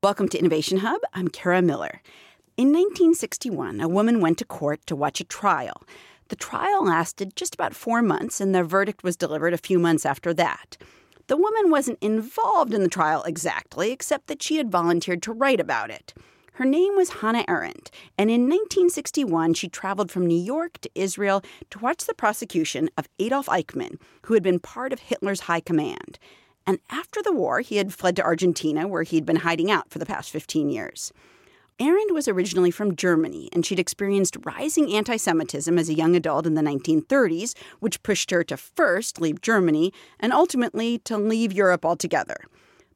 Welcome to Innovation Hub. I'm Kara Miller. In 1961, a woman went to court to watch a trial. The trial lasted just about four months, and the verdict was delivered a few months after that. The woman wasn't involved in the trial exactly, except that she had volunteered to write about it. Her name was Hannah Arendt, and in 1961 she traveled from New York to Israel to watch the prosecution of Adolf Eichmann, who had been part of Hitler's high command. And after the war, he had fled to Argentina, where he'd been hiding out for the past 15 years. Arendt was originally from Germany, and she'd experienced rising anti Semitism as a young adult in the 1930s, which pushed her to first leave Germany and ultimately to leave Europe altogether.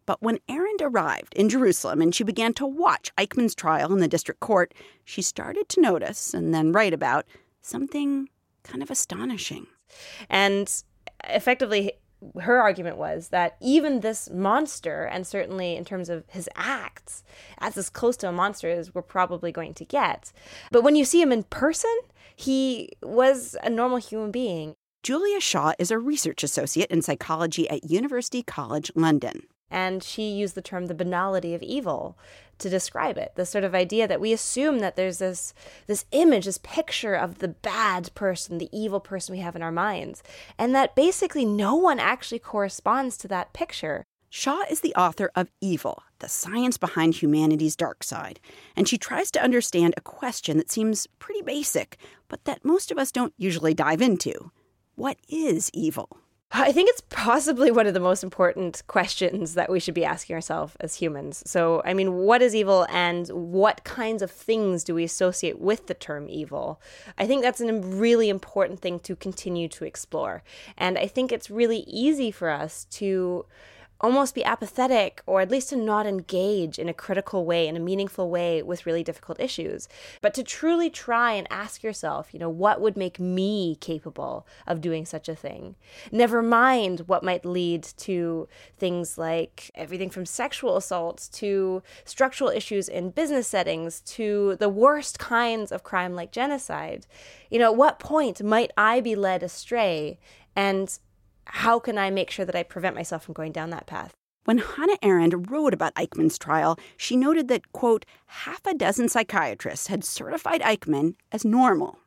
But when Arendt arrived in Jerusalem and she began to watch Eichmann's trial in the district court, she started to notice and then write about something kind of astonishing. And effectively, her argument was that even this monster, and certainly in terms of his acts, as as close to a monster as we're probably going to get. But when you see him in person, he was a normal human being. Julia Shaw is a research associate in psychology at University College London. And she used the term the banality of evil to describe it. The sort of idea that we assume that there's this this image, this picture of the bad person, the evil person we have in our minds, and that basically no one actually corresponds to that picture. Shaw is the author of Evil, the science behind humanity's dark side, and she tries to understand a question that seems pretty basic, but that most of us don't usually dive into. What is evil? I think it's possibly one of the most important questions that we should be asking ourselves as humans. So, I mean, what is evil and what kinds of things do we associate with the term evil? I think that's a really important thing to continue to explore. And I think it's really easy for us to almost be apathetic or at least to not engage in a critical way, in a meaningful way with really difficult issues. But to truly try and ask yourself, you know, what would make me capable of doing such a thing? Never mind what might lead to things like everything from sexual assaults to structural issues in business settings to the worst kinds of crime like genocide. You know, at what point might I be led astray and how can I make sure that I prevent myself from going down that path? When Hannah Arendt wrote about Eichmann's trial, she noted that, quote, half a dozen psychiatrists had certified Eichmann as normal.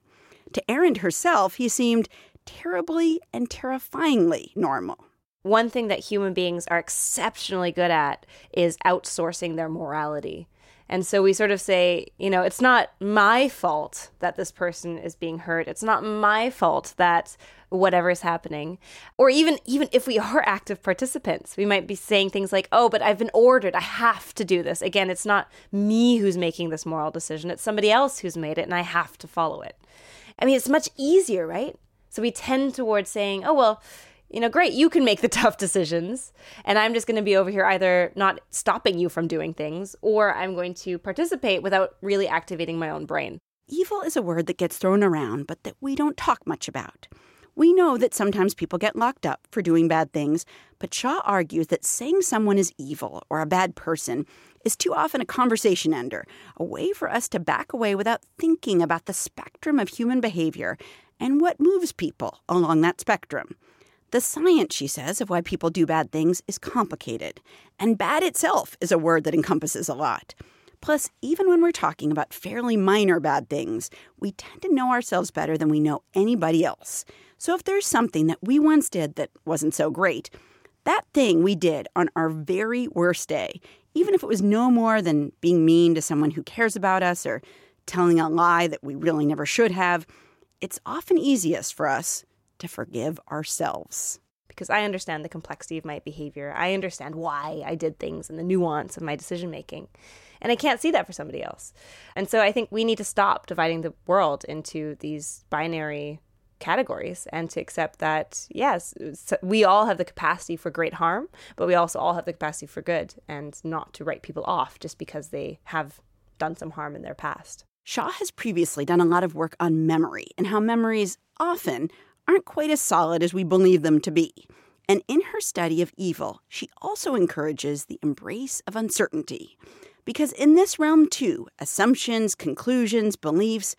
To Arendt herself, he seemed terribly and terrifyingly normal. One thing that human beings are exceptionally good at is outsourcing their morality. And so we sort of say, you know, it's not my fault that this person is being hurt. It's not my fault that whatever is happening. Or even even if we are active participants, we might be saying things like, "Oh, but I've been ordered. I have to do this." Again, it's not me who's making this moral decision. It's somebody else who's made it and I have to follow it. I mean, it's much easier, right? So we tend towards saying, "Oh, well, you know, great, you can make the tough decisions. And I'm just going to be over here either not stopping you from doing things or I'm going to participate without really activating my own brain. Evil is a word that gets thrown around, but that we don't talk much about. We know that sometimes people get locked up for doing bad things, but Shaw argues that saying someone is evil or a bad person is too often a conversation ender, a way for us to back away without thinking about the spectrum of human behavior and what moves people along that spectrum. The science, she says, of why people do bad things is complicated, and bad itself is a word that encompasses a lot. Plus, even when we're talking about fairly minor bad things, we tend to know ourselves better than we know anybody else. So if there's something that we once did that wasn't so great, that thing we did on our very worst day, even if it was no more than being mean to someone who cares about us or telling a lie that we really never should have, it's often easiest for us to forgive ourselves. Because I understand the complexity of my behavior. I understand why I did things and the nuance of my decision making. And I can't see that for somebody else. And so I think we need to stop dividing the world into these binary categories and to accept that, yes, we all have the capacity for great harm, but we also all have the capacity for good and not to write people off just because they have done some harm in their past. Shaw has previously done a lot of work on memory and how memories often aren't quite as solid as we believe them to be. And in her study of evil, she also encourages the embrace of uncertainty. Because in this realm, too, assumptions, conclusions, beliefs,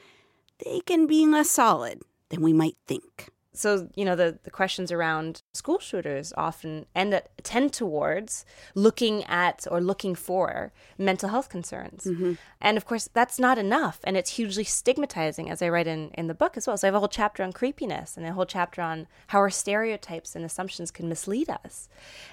they can be less solid than we might think. So you know the, the questions around school shooters often end at, tend towards looking at or looking for mental health concerns. Mm-hmm. and of course that's not enough and it's hugely stigmatizing as i write in, in the book as well. So i have a whole chapter on creepiness and a whole chapter on how our stereotypes and assumptions can mislead us.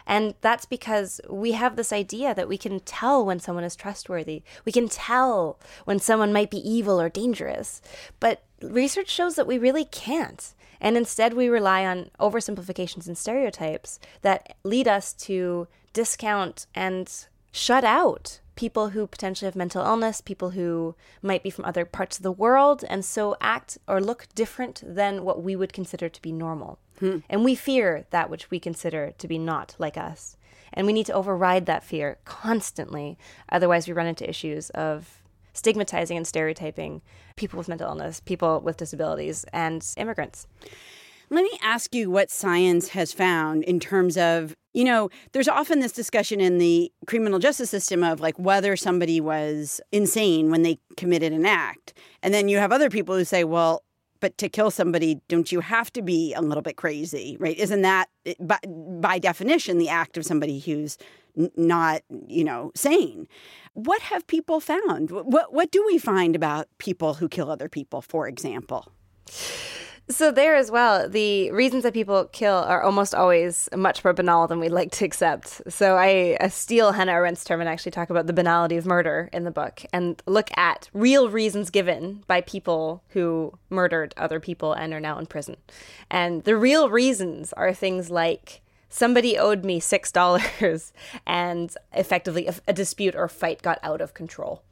And that's because we have this idea that we can tell when someone is trustworthy. We can tell when someone might be evil or dangerous. But research shows that we really can't and instead, we rely on oversimplifications and stereotypes that lead us to discount and shut out people who potentially have mental illness, people who might be from other parts of the world, and so act or look different than what we would consider to be normal. Hmm. And we fear that which we consider to be not like us. And we need to override that fear constantly. Otherwise, we run into issues of stigmatizing and stereotyping people with mental illness, people with disabilities, and immigrants. Let me ask you what science has found in terms of, you know, there's often this discussion in the criminal justice system of like whether somebody was insane when they committed an act. And then you have other people who say, well, but to kill somebody, don't you have to be a little bit crazy, right? Isn't that by, by definition the act of somebody who's not, you know, sane? What have people found? What what do we find about people who kill other people, for example? So there as well, the reasons that people kill are almost always much more banal than we'd like to accept. So I steal Hannah Arendt's term and actually talk about the banality of murder in the book and look at real reasons given by people who murdered other people and are now in prison. And the real reasons are things like somebody owed me six dollars and effectively a, a, dispute or fight got out of control.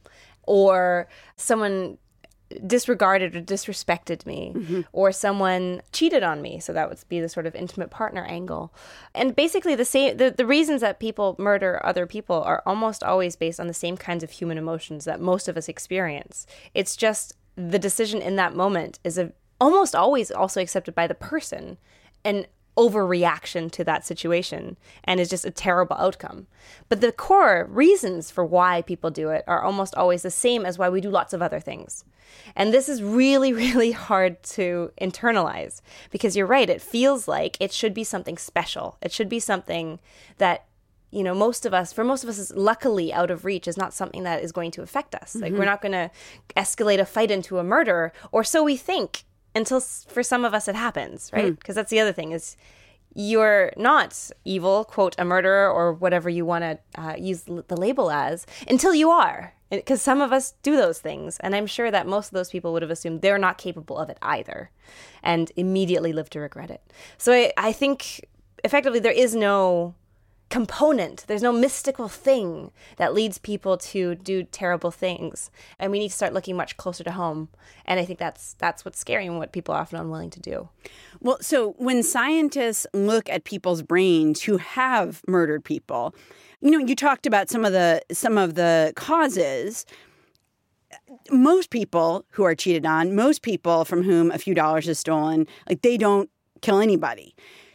Or someone disregarded or disrespected me. Mm-hmm. or someone cheated on me. So that would be the sort of intimate partner angle. And basically the same the, the reasons that people murder other people are almost always based on the same kinds of human emotions that most of us experience. It's just the decision in that moment is a, almost always also accepted by the person. And overreaction to that situation and is just a terrible outcome. But the core reasons for why people do it are almost always the same as why we do lots of other things. And this is really, really hard to internalize because you're right, it feels like it should be something special. It should be something that you know most of us for most of us is luckily out of reach is not something that is going to affect us mm-hmm. like we're mm-hmm. not going to escalate a fight into a murder or so we think until for some of us it happens, right? Because hmm. mm. that's the other thing is you're not evil, quote, a murderer or whatever you want to uh, use the label as until you are. Because some of us do those things. And I'm sure that most of those people would have assumed they're not capable of it either and immediately live to regret it. So I, I think effectively there is no component. There's no mystical thing that leads people to do terrible things. And we need to start looking much closer to home. And I think that's that's what's scary and what people are often unwilling to do. Well, so when scientists look at people's brains who have murdered people, you know, you talked about some of the some of the causes most people who are cheated on, most people from whom a few dollars is stolen, like they don't kill anybody.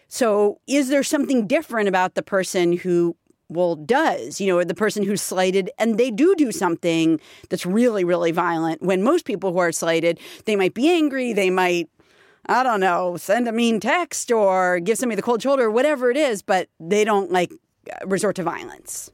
So, is there something different about the person who well does you know the person who's slighted and they do do something that's really really violent? When most people who are slighted they might be angry they might i don't know send a mean text or give somebody the cold shoulder whatever it is but they don't like resort to violence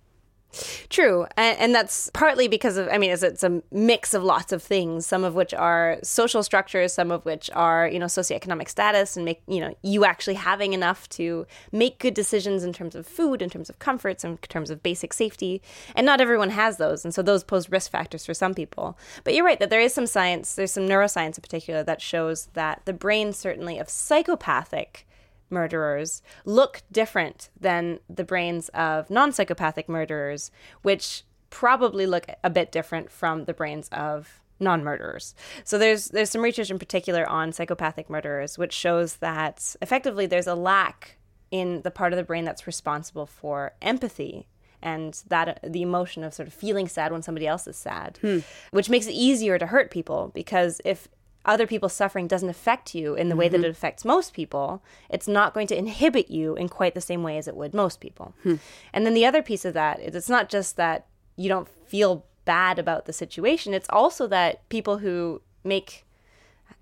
True. And, that's partly because of, I mean, it's, a mix of lots of things, some of which are social structures, some of which are, you know, socioeconomic status and make, you know, you actually having enough to make good decisions in terms of food, in terms of comforts, in terms of basic safety. And not everyone has those. And so those pose risk factors for some people. But you're right that there is some science, there's some neuroscience in particular that shows that the brain, certainly of psychopathic murderers look different than the brains of non psychopathic murderers, which probably look a bit different from the brains of non-murderers. So there's there's some research in particular on psychopathic murderers which shows that effectively there's a lack in the part of the brain that's responsible for empathy and that the emotion of sort of feeling sad when somebody else is sad, hmm. which makes it easier to hurt people because if other people's suffering doesn't affect you in the way mm-hmm. that it affects most people, it's not going to inhibit you in quite the same way as it would most people. Hmm. And then the other piece of that is it's not just that you don't feel bad about the situation, it's also that people who make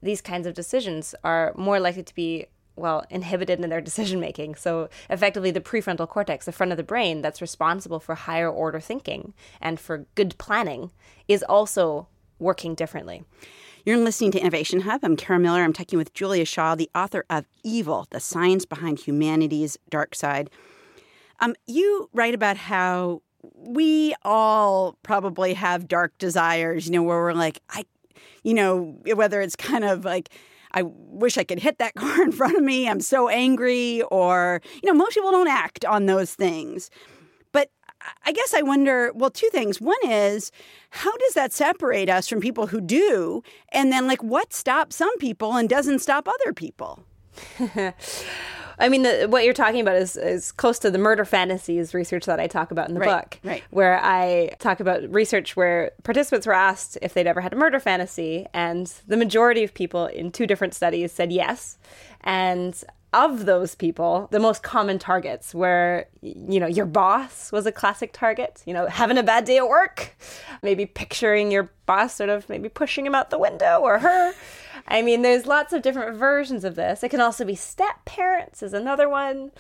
these kinds of decisions are more likely to be well, inhibited in their decision making. So, effectively, the prefrontal cortex, the front of the brain that's responsible for higher order thinking and for good planning, is also working differently. You're listening to Innovation Hub. I'm Kara Miller. I'm talking with Julia Shaw, the author of Evil, the science behind humanity's dark side. Um, you write about how we all probably have dark desires, you know, where we're like, I, you know, whether it's kind of like, I wish I could hit that car in front of me. I'm so angry. Or, you know, most people don't act on those things. I guess I wonder well, two things. One is, how does that separate us from people who do? And then, like, what stops some people and doesn't stop other people? I mean, the, what you're talking about is, is close to the murder fantasies research that I talk about in the right, book, right. where I talk about research where participants were asked if they'd ever had a murder fantasy, and the majority of people in two different studies said yes. And of those people, the most common targets were, you know, your boss was a classic target, you know, having a bad day at work, maybe picturing your boss sort of maybe pushing him out the window or her. I mean, there's lots of different versions of this. It can also be step parents, is another one.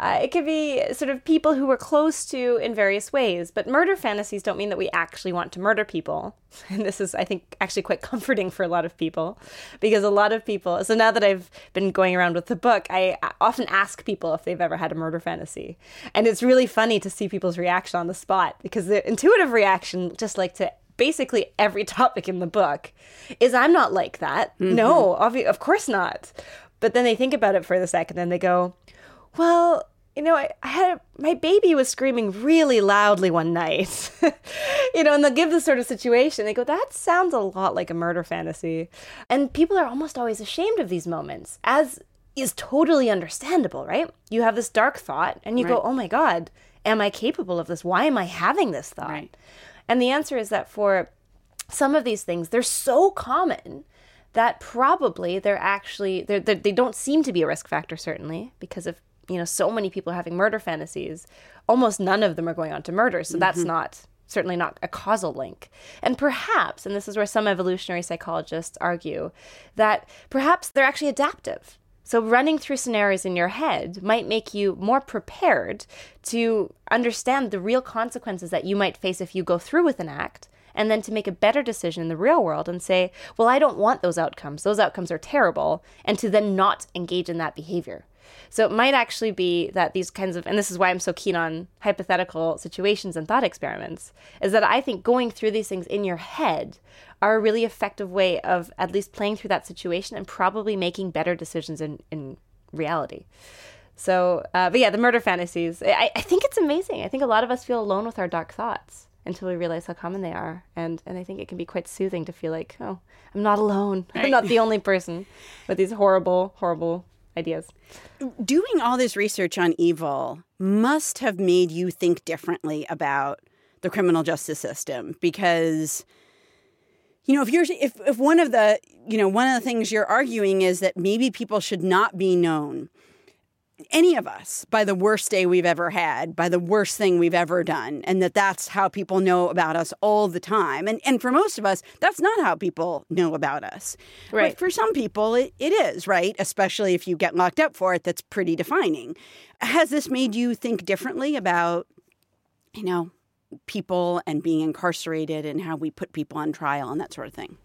Uh, it could be sort of people who we're close to in various ways. But murder fantasies don't mean that we actually want to murder people. And this is, I think, actually quite comforting for a lot of people because a lot of people. So now that I've been going around with the book, I often ask people if they've ever had a murder fantasy. And it's really funny to see people's reaction on the spot because the intuitive reaction, just like to basically every topic in the book is I'm not like that. Mm-hmm. No, obvi- of course not. But then they think about it for a second and they go, well, you know, I, I had a, my baby was screaming really loudly one night, you know, and they'll give this sort of situation. They go, that sounds a lot like a murder fantasy. And people are almost always ashamed of these moments, as is totally understandable, right? You have this dark thought and you right. go, oh my God, am I capable of this? Why am I having this thought? Right. And the answer is that for some of these things, they're so common that probably they're actually they're, they're, they do not seem to be a risk factor certainly because of you know so many people having murder fantasies. Almost none of them are going on to murder so mm-hmm. that's not certainly not a causal link. And perhaps and this is where some evolutionary psychologists argue that perhaps they're actually adaptive so, running through scenarios in your head might make you more prepared to understand the real consequences that you might face if you go through with an act, and then to make a better decision in the real world and say, Well, I don't want those outcomes. Those outcomes are terrible, and to then not engage in that behavior. So it might actually be that these kinds of, and this is why I'm so keen on hypothetical situations and thought experiments, is that I think going through these things in your head are a really effective way of at least playing through that situation and probably making better decisions in, in reality. So, uh, but yeah, the murder fantasies, I, I think it's amazing. I think a lot of us feel alone with our dark thoughts until we realize how common they are. And, and I think it can be quite soothing to feel like, oh, I'm not alone. I'm not the only person with these horrible, horrible ideas. Doing all this research on evil must have made you think differently about the criminal justice system because you know if you're if, if one of the you know one of the things you're arguing is that maybe people should not be known any of us by the worst day we've ever had, by the worst thing we've ever done, and that that's how people know about us all the time. And and for most of us, that's not how people know about us. Right. But for some people, it, it is, right? Especially if you get locked up for it, that's pretty defining. Has this made you think differently about, you know, people and being incarcerated and how we put people on trial and that sort of thing?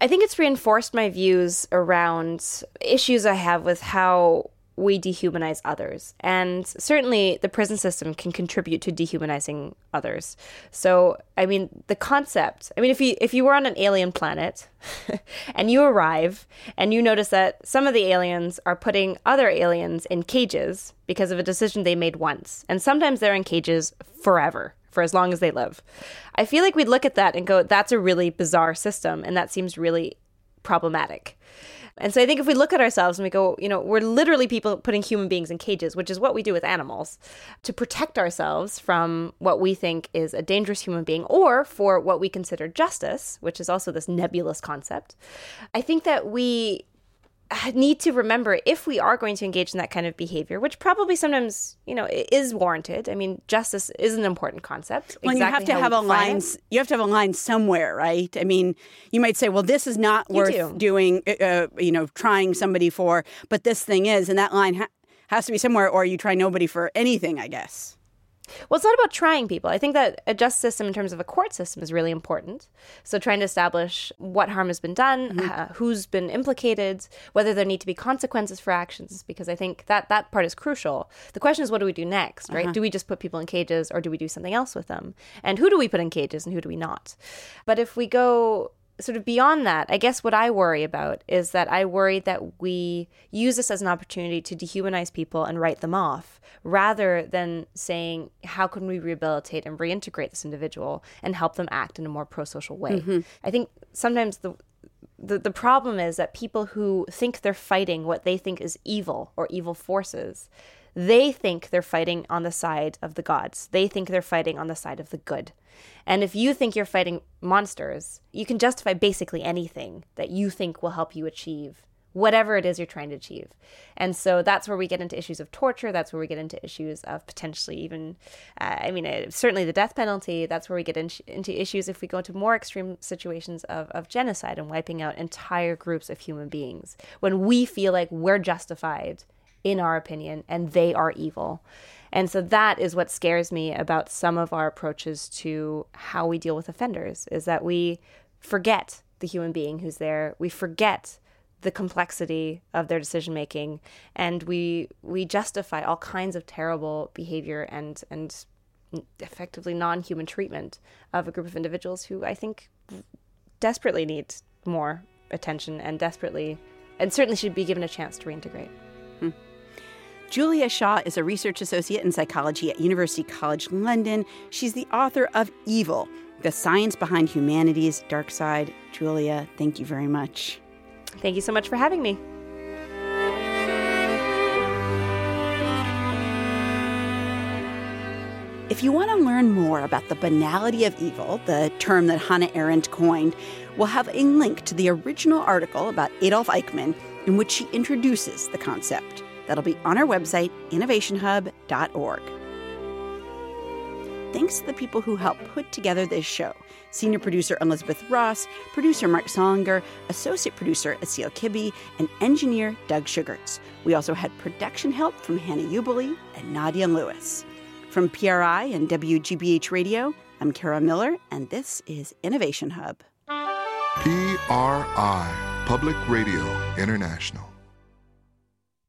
I think it's reinforced my views around issues I have with how we dehumanize others. And certainly the prison system can contribute to dehumanizing others. So, I mean, the concept, I mean, if you if you were on an alien planet and you arrive and you notice that some of the aliens are putting other aliens in cages because of a decision they made once, and sometimes they're in cages forever. For as long as they live. I feel like we'd look at that and go, that's a really bizarre system, and that seems really problematic. And so I think if we look at ourselves and we go, you know, we're literally people putting human beings in cages, which is what we do with animals, to protect ourselves from what we think is a dangerous human being or for what we consider justice, which is also this nebulous concept. I think that we need to remember if we are going to engage in that kind of behavior, which probably sometimes, you know, is warranted. I mean, justice is an important concept. Well, exactly you have to have a line. It. You have to have a line somewhere, right? I mean, you might say, "Well, this is not you worth do. doing," uh, uh, you know, trying somebody for, but this thing is, and that line ha- has to be somewhere, or you try nobody for anything, I guess. Well, it's not about trying people. I think that a just system in terms of a court system is really important. So, trying to establish what harm has been done, mm-hmm. uh, who's been implicated, whether there need to be consequences for actions, because I think that that part is crucial. The question is, what do we do next, right? Uh-huh. Do we just put people in cages or do we do something else with them? And who do we put in cages and who do we not? But if we go sort of beyond that, I guess what I worry about is that I worry that we use this as an opportunity to dehumanize people and write them off rather than saying, how can we rehabilitate and reintegrate this individual and help them act in a more pro social way? Mm-hmm. I think sometimes the the, the problem is that people who think they're fighting what they think is evil or evil forces they think they're fighting on the side of the gods. They think they're fighting on the side of the good. And if you think you're fighting monsters, you can justify basically anything that you think will help you achieve whatever it is you're trying to achieve. And so that's where we get into issues of torture. That's where we get into issues of potentially even, uh, I mean, uh, certainly the death penalty. That's where we get in, into issues if we go into more extreme situations of, of genocide and wiping out entire groups of human beings when we feel like we're justified in our opinion, and they are evil. And so that is what scares me about some of our approaches to how we deal with offenders is that we forget the human being who's there. We forget the complexity of their decision making and we we justify all kinds of terrible behavior and and effectively non-human treatment of a group of individuals who I think desperately need more attention and desperately and certainly should be given a chance to reintegrate. Hmm. Julia Shaw is a research associate in psychology at University College London. She's the author of Evil, The Science Behind Humanity's Dark Side. Julia, thank you very much. Thank you so much for having me. If you want to learn more about the banality of evil, the term that Hannah Arendt coined, we'll have a link to the original article about Adolf Eichmann in which she introduces the concept. That'll be on our website, innovationhub.org. Thanks to the people who helped put together this show senior producer Elizabeth Ross, producer Mark Solinger, associate producer Asil Kibbe, and engineer Doug Sugarts. We also had production help from Hannah Ubeli and Nadia Lewis. From PRI and WGBH Radio, I'm Kara Miller, and this is Innovation Hub. PRI, Public Radio International.